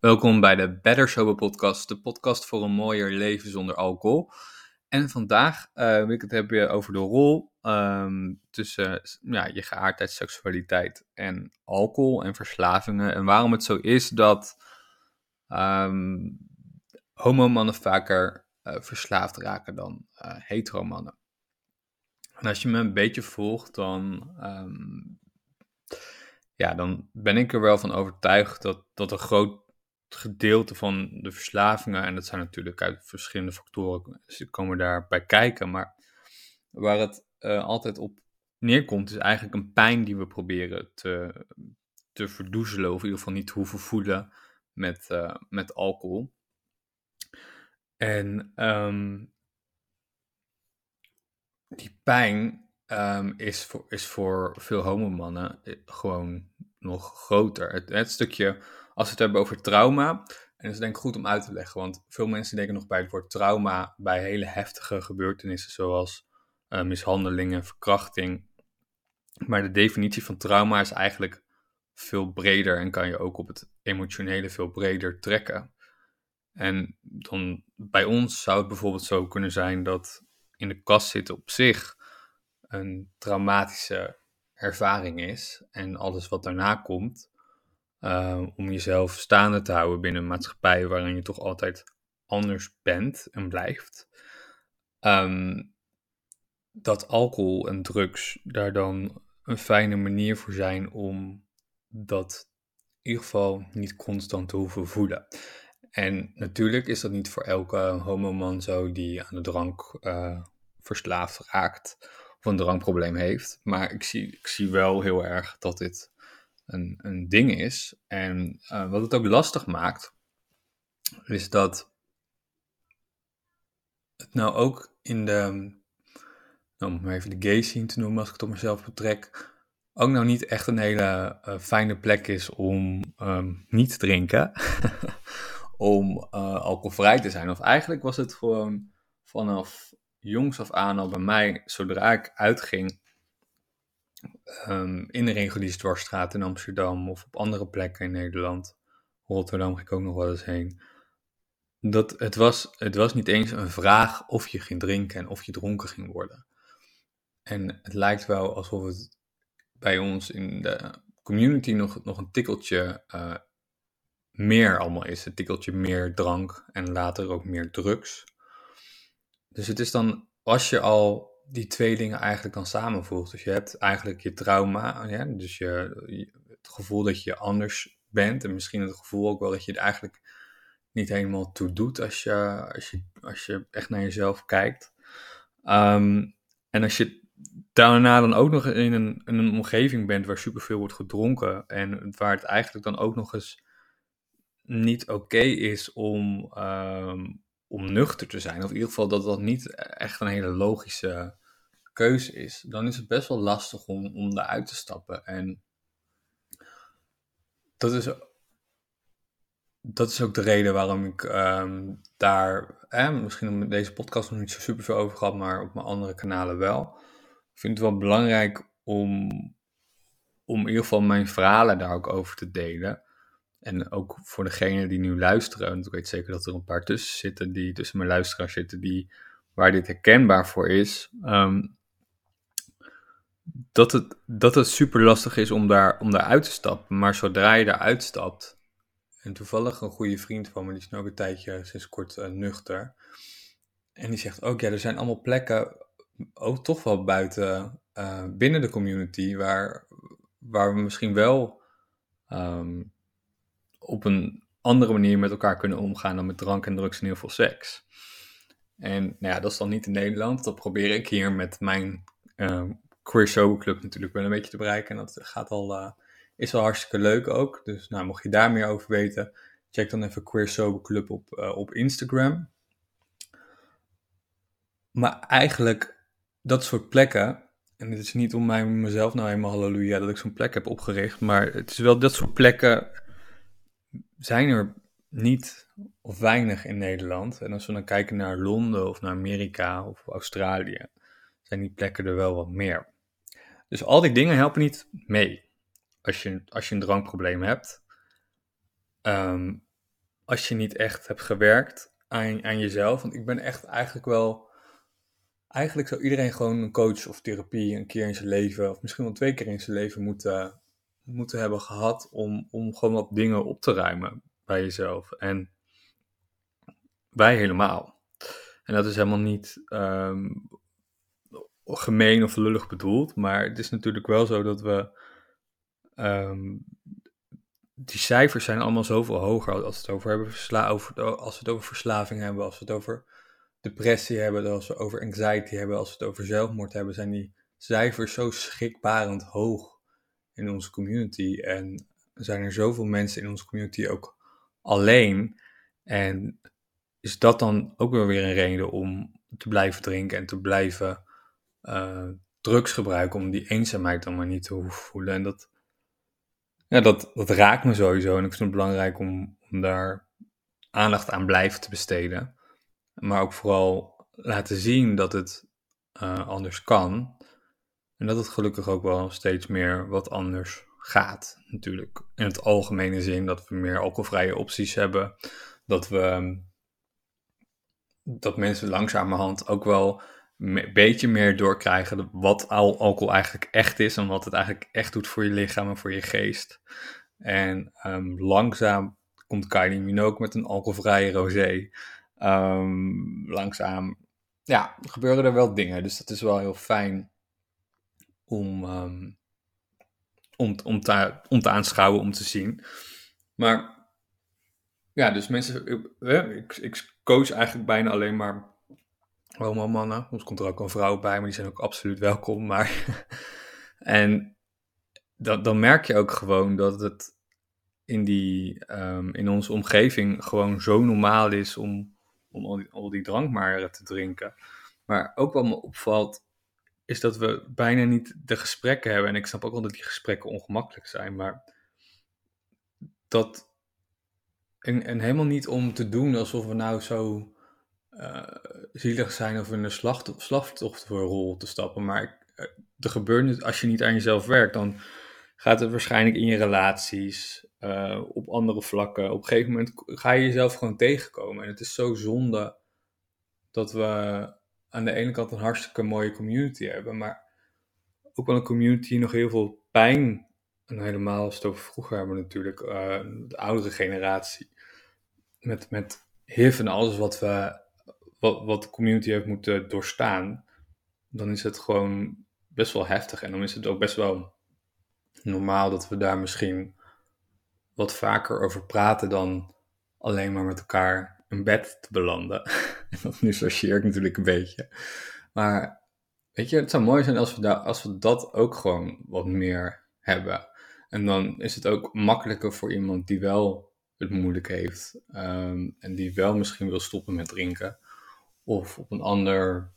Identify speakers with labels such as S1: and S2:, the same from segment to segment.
S1: Welkom bij de Better Sober Podcast, de podcast voor een mooier leven zonder alcohol. En vandaag uh, wil ik het hebben over de rol um, tussen ja, je geaardheid, seksualiteit en alcohol en verslavingen. En waarom het zo is dat um, homomannen vaker uh, verslaafd raken dan uh, heteromannen. En als je me een beetje volgt, dan um, ja, dan ben ik er wel van overtuigd dat, dat een groot gedeelte van de verslavingen, en dat zijn natuurlijk uit verschillende factoren, komen daarbij kijken, maar waar het uh, altijd op neerkomt, is eigenlijk een pijn die we proberen te, te verdoezelen, of in ieder geval niet te hoeven voelen met, uh, met alcohol. En um, die pijn um, is, voor, is voor veel homomannen eh, gewoon nog groter. Het, het, stukje, als we het hebben over trauma, en dat is denk ik goed om uit te leggen, want veel mensen denken nog bij het woord trauma bij hele heftige gebeurtenissen zoals uh, mishandelingen, verkrachting. Maar de definitie van trauma is eigenlijk veel breder en kan je ook op het emotionele veel breder trekken. En dan bij ons zou het bijvoorbeeld zo kunnen zijn dat in de kast zitten op zich een traumatische ervaring is en alles wat daarna komt, uh, om jezelf staande te houden binnen een maatschappij waarin je toch altijd anders bent en blijft, um, dat alcohol en drugs daar dan een fijne manier voor zijn om dat in ieder geval niet constant te hoeven voelen. En natuurlijk is dat niet voor elke homoman zo die aan de drank uh, verslaafd raakt of een drankprobleem heeft. Maar ik zie, ik zie wel heel erg dat dit een, een ding is. En uh, wat het ook lastig maakt, is dat het nou ook in de, nou, om even de gay scene te noemen als ik het op mezelf betrek, ook nou niet echt een hele uh, fijne plek is om um, niet te drinken. om uh, alcoholvrij te zijn. Of eigenlijk was het gewoon vanaf jongs af aan al bij mij, zodra ik uitging um, in de reguliere dwarsstraat in Amsterdam of op andere plekken in Nederland, Rotterdam ging ik ook nog wel eens heen, dat het was, het was niet eens een vraag of je ging drinken en of je dronken ging worden. En het lijkt wel alsof het bij ons in de community nog, nog een tikkeltje uh, meer allemaal is. Een tikkeltje meer drank en later ook meer drugs. Dus het is dan, als je al die twee dingen eigenlijk dan samenvoegt. Dus je hebt eigenlijk je trauma, ja, dus je, het gevoel dat je anders bent. En misschien het gevoel ook wel dat je het eigenlijk niet helemaal toe doet als je, als je, als je echt naar jezelf kijkt. Um, en als je daarna dan ook nog in een, een omgeving bent waar superveel wordt gedronken. En waar het eigenlijk dan ook nog eens niet oké is om, um, om nuchter te zijn. Of in ieder geval dat dat niet echt een hele logische keuze is. Dan is het best wel lastig om, om eruit te stappen. En dat is, dat is ook de reden waarom ik um, daar, misschien op deze podcast nog niet zo super veel over gehad, maar op mijn andere kanalen wel. Ik vind het wel belangrijk om, om in ieder geval mijn verhalen daar ook over te delen. En ook voor degenen die nu luisteren, want ik weet zeker dat er een paar tussen zitten, die tussen mijn luisteraars zitten, die, waar dit herkenbaar voor is. Um, dat, het, dat het super lastig is om daar, om daar uit te stappen. Maar zodra je daar uitstapt, en toevallig een goede vriend van me, die is nu een tijdje sinds kort uh, nuchter. En die zegt ook, ja, er zijn allemaal plekken, ook toch wel buiten, uh, binnen de community, waar, waar we misschien wel um, op een andere manier met elkaar kunnen omgaan dan met drank en drugs en heel veel seks. En nou ja, dat is dan niet in Nederland. Dat probeer ik hier met mijn uh, Queer Sober Club natuurlijk wel een beetje te bereiken. En dat gaat al, uh, is wel hartstikke leuk ook. Dus nou, mocht je daar meer over weten, check dan even Queer Sober Club op, uh, op Instagram. Maar eigenlijk, dat soort plekken, en het is niet om mij, mezelf nou helemaal halleluja dat ik zo'n plek heb opgericht, maar het is wel dat soort plekken zijn er niet of weinig in Nederland. En als we dan kijken naar Londen of naar Amerika of Australië, zijn die plekken er wel wat meer. Dus al die dingen helpen niet mee als je, als je een drankprobleem hebt. Um, als je niet echt hebt gewerkt aan, aan jezelf. Want ik ben echt eigenlijk wel. Eigenlijk zou iedereen gewoon een coach of therapie een keer in zijn leven, of misschien wel twee keer in zijn leven, moeten, moeten hebben gehad om, om gewoon wat dingen op te ruimen bij jezelf. En wij helemaal. En dat is helemaal niet ehm, gemeen of lullig bedoeld, maar het is natuurlijk wel zo dat we. Ehm, die cijfers zijn allemaal zoveel hoger als we het over hebben versla over, als we het over verslaving hebben, als we het over depressie hebben, als we over anxiety hebben, als we het over zelfmoord hebben, zijn die cijfers zo schrikbarend hoog in onze community. En zijn er zoveel mensen in onze community ook alleen. En is dat dan ook wel weer een reden om te blijven drinken en te blijven uh, drugs gebruiken om die eenzaamheid dan maar niet te hoeven voelen. En dat, ja, dat, dat raakt me sowieso en ik vind het belangrijk om, daar aandacht aan blijven te besteden. Maar ook vooral laten zien dat het uh, anders kan. En dat het gelukkig ook wel steeds meer wat anders gaat, natuurlijk. In het algemene zin dat we meer alcoholvrije opties hebben. Dat we dat mensen langzamerhand ook wel een beetje meer doorkrijgen wat al alcohol eigenlijk echt is en wat het eigenlijk echt doet voor je lichaam en voor je geest. En um, langzaam komt Kylie Minogue met een alcoholvrije rosé. Um, langzaam, ja, gebeuren er wel dingen. Dus dat is wel heel fijn om, um, om, om, te, om te aanschouwen, om te zien. Maar ja, dus mensen, ik, ik coach eigenlijk bijna alleen maar homo mannen. Soms komt er ook een vrouw bij, maar die zijn ook absoluut welkom. Maar en dan, dan merk je ook gewoon dat het in, die, um, in onze omgeving gewoon zo normaal is om, om al, die, al die drank maar te drinken. Maar ook wat me opvalt, is dat we bijna niet de gesprekken hebben. En ik snap ook wel dat die gesprekken ongemakkelijk zijn, maar dat. En, helemaal niet om te doen alsof we nou zo uh, zielig zijn of in een slachtofferrol te stappen. Maar uh, er gebeurt als je niet aan jezelf werkt, dan gaat het waarschijnlijk in je relaties, uh, op andere vlakken. Op een gegeven moment ga je jezelf gewoon tegenkomen. En het is zo zonde dat we aan de ene kant een hartstikke mooie community hebben, maar ook wel een community die nog heel veel pijn, en helemaal als het over vroeger hebben natuurlijk, de oudere generatie, met, met HIV en alles wat we wat, wat de community heeft moeten doorstaan, dan is het gewoon best wel heftig. En dan is het ook best wel normaal dat we daar misschien wat vaker over praten dan alleen maar met elkaar een bed te belanden. en dat nu sorteer ik natuurlijk een beetje. Maar weet je, het zou mooi zijn als we, als we dat ook gewoon wat meer hebben. En dan is het ook makkelijker voor iemand die wel het moeilijk heeft. Um, en die wel misschien wil stoppen met drinken of op een ander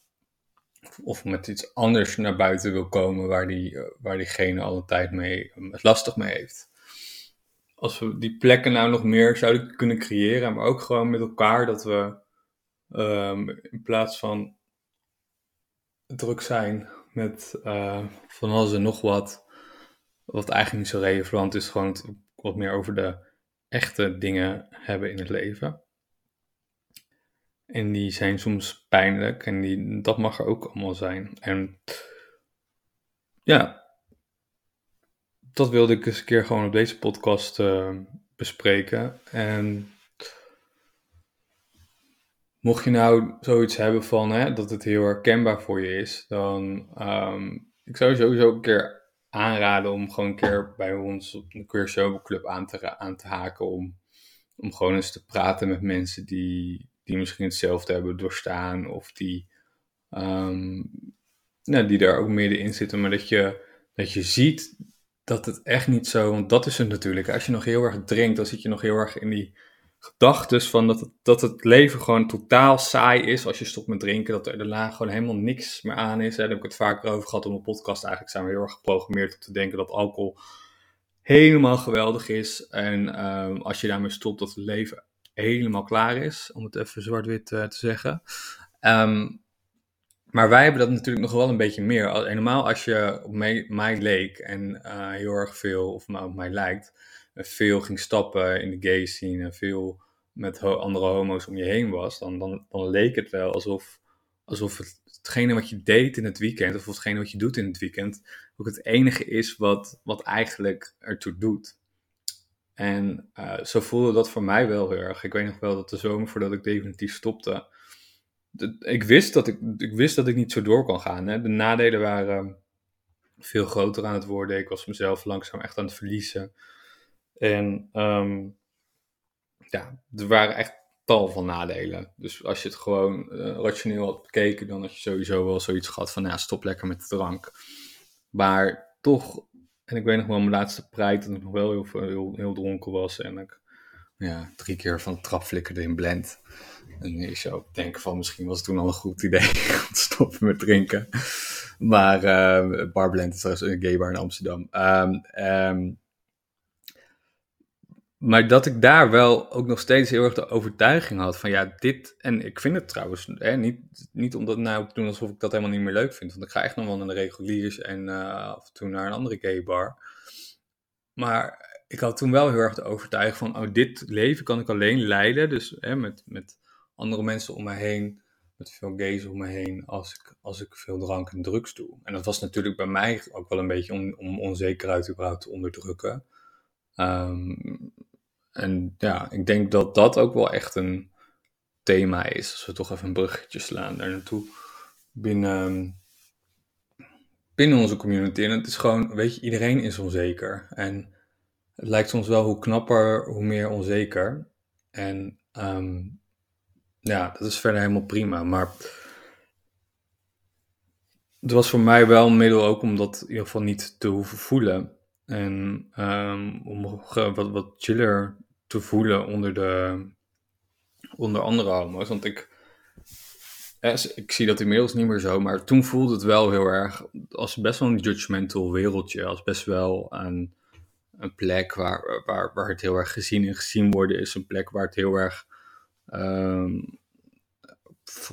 S1: of met iets anders naar buiten wil komen waar, die, eh, waar diegene al een tijd mee het lastig mee heeft. Als we die plekken nou nog meer zouden kunnen creëren, maar ook gewoon met elkaar dat we um, in plaats van druk zijn met uh, van alles en nog wat, wat eigenlijk niet zo relevant is, gewoon wat meer over de echte dingen hebben in het leven. En die zijn soms pijnlijk en die, dat mag er ook allemaal zijn. En ja, dat wilde ik eens een keer gewoon op deze podcast uh, bespreken. En mocht je nou zoiets hebben van hè, dat het heel herkenbaar voor je is, dan um, ik zou sowieso een keer aanraden om gewoon een keer bij ons op de Queer Show Club aan te, aan te haken. Om, om gewoon eens te praten met mensen die, die misschien hetzelfde hebben doorstaan of die, um, nou, die daar ook middenin zitten, maar dat je, dat je ziet dat het echt niet zo, want dat is het natuurlijk. Als je nog heel erg drinkt, dan zit je nog heel erg in die gedachten van dat het, dat het leven gewoon totaal saai is als je stopt met drinken, dat er daarna gewoon helemaal niks meer aan is. Daar heb ik het vaker over gehad op mijn podcast. Eigenlijk zijn we heel erg geprogrammeerd om te denken dat alcohol helemaal geweldig is. En um, als je daarmee stopt, dat het leven helemaal klaar is, om het even zwart-wit uh, te zeggen. Um, maar wij hebben dat natuurlijk nog wel een beetje meer. Helemaal als je op mij, leek en uh, heel erg veel, of op mij lijkt, veel ging stappen in de gay scene, veel met andere homo's om je heen was, dan, dan, leek het wel alsof, alsof het, hetgene wat je deed in het weekend, of hetgene wat je doet in het weekend, ook het enige is wat, wat eigenlijk ertoe doet. En uh, zo voelde dat voor mij wel heel erg. Ik weet nog wel dat de zomer voordat ik definitief stopte, ik wist dat ik, ik wist dat ik niet zo door kon gaan. Hè. De nadelen waren veel groter aan het worden. Ik was mezelf langzaam echt aan het verliezen. En um, ja, er waren echt tal van nadelen. Dus als je het gewoon uh, rationeel had bekeken, dan had je sowieso wel zoiets gehad van, ja, stop lekker met de drank. Maar toch, en ik weet nog wel mijn laatste pride, dat ik nog wel heel, heel, heel dronken was. En ik ja, drie keer van de trap flikkerde in blend. En je zou denken van misschien was het toen al een goed idee om te stoppen met drinken. Maar uh, Barblend is trouwens een gay bar in Amsterdam. Um, um, maar dat ik daar wel ook nog steeds heel erg de overtuiging had van ja, dit. En ik vind het trouwens hè, niet, niet om dat nou te doen alsof ik dat helemaal niet meer leuk vind. Want ik ga echt nog wel naar de reguliers en uh, af en toe naar een andere gay bar. Maar ik had toen wel heel erg de overtuiging van, oh, dit leven kan ik alleen leiden. Dus hè, met, met andere mensen om me heen, met veel gays om me heen, als ik, als ik veel drank en drugs doe. En dat was natuurlijk bij mij ook wel een beetje om, om onzekerheid überhaupt te onderdrukken. Um, en ja, ik denk dat dat ook wel echt een thema is. Als we toch even een bruggetje slaan daar naartoe. Binnen, binnen onze community. En het is gewoon, weet je, iedereen is onzeker. En het lijkt soms wel hoe knapper, hoe meer onzeker. En um, ja, dat is verder helemaal prima. Maar het was voor mij wel een middel ook om dat in ieder geval niet te hoeven voelen. En um, om wat, wat chiller te voelen onder, de, onder andere homo's. Want ik, ik zie dat inmiddels niet meer zo, maar toen voelde het wel heel erg als best wel een judgmental wereldje. Als best wel een, een plek waar, waar, waar het heel erg gezien en gezien worden is. Een plek waar het heel erg um,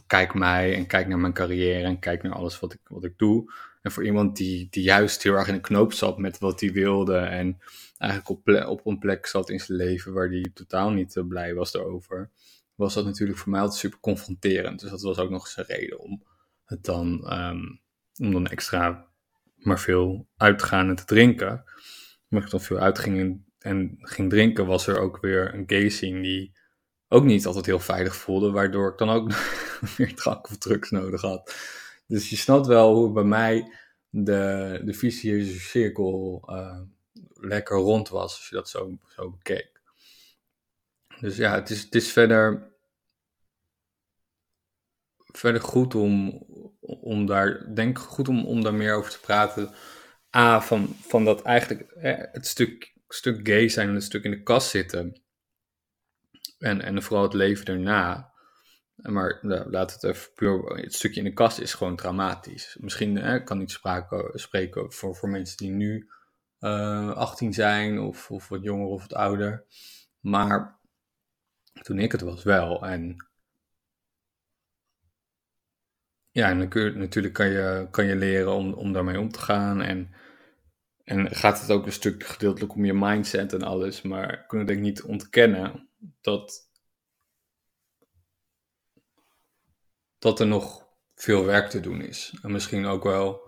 S1: kijk mij en kijk naar mijn carrière en kijk naar alles wat ik, wat ik doe. En voor iemand die, die juist heel erg in een knoop zat met wat hij wilde en eigenlijk op, op een plek zat in zijn leven waar hij totaal niet uh, blij was erover, was dat natuurlijk voor mij altijd super confronterend. Dus dat was ook nog eens een reden om het dan, um, om dan extra maar veel uit te gaan en te drinken. Maar ik dan veel uitging en, en ging drinken, was er ook weer een gay scene die ook niet altijd heel veilig voelde, waardoor ik dan ook meer drank of drugs nodig had. Dus je snapt wel hoe bij mij de, de vicieuze cirkel uh, lekker rond was, als je dat zo, zo bekeek. Dus ja, het is, het is verder, verder goed om, om daar, denk goed om, om daar meer over te praten. A, van, van dat eigenlijk het stuk, stuk gay zijn en het stuk in de kast zitten. En, en vooral het leven daarna. Maar nou, laat het even puur. Het stukje in de kast is gewoon dramatisch. Misschien hè, kan niet sprake, spreken voor, voor mensen die nu uh, eh, 18 zijn, of, of wat jonger of wat ouder. Maar toen ik het was wel. En ja, en dan kun natuurlijk kan je, kan je leren om, om daarmee om te gaan. En, en gaat het ook een stuk gedeeltelijk om je mindset en alles. Maar het denk ik niet ontkennen dat dat er nog veel werk te doen is. En misschien ook wel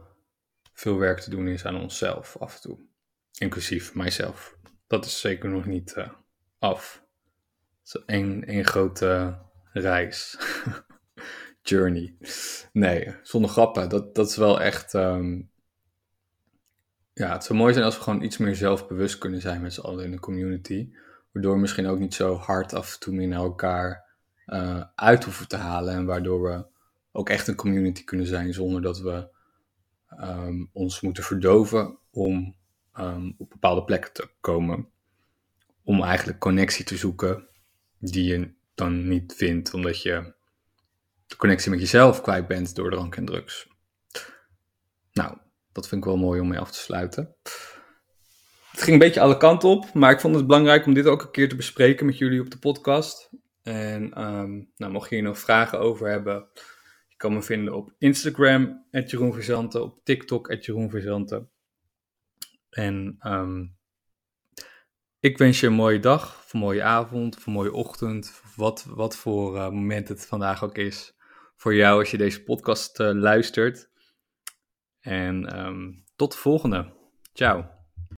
S1: veel werk te doen is aan onszelf af en toe. Inclusief mijzelf. Dat is zeker nog niet uh, af. Het is één, grote reis. Journey. Nee, zonder grappen. Dat, dat is wel echt. Um, ja, het zou mooi zijn als we gewoon iets meer zelfbewust kunnen zijn met z'n allen in de community. Waardoor we misschien ook niet zo hard af en toe meer naar elkaar uh, uit hoeven te halen. En waardoor we ook echt een community kunnen zijn zonder dat we um, ons moeten verdoven om um, op bepaalde plekken te komen. Om eigenlijk connectie te zoeken die je dan niet vindt omdat je de connectie met jezelf kwijt bent door drank en drugs. Nou, dat vind ik wel mooi om mee af te sluiten. Het ging een beetje alle kanten op, maar ik vond het belangrijk om dit ook een keer te bespreken met jullie op de podcast. En um, nou, mocht je hier nog vragen over hebben, je kan me vinden op Instagram, Jeroen Verzanten, op TikTok, Jeroen Verzanten. En um, Ik wens je een mooie dag, een mooie avond, een mooie ochtend, wat, wat voor uh, moment het vandaag ook is voor jou als je deze podcast uh, luistert. En um, tot de volgende. Ciao.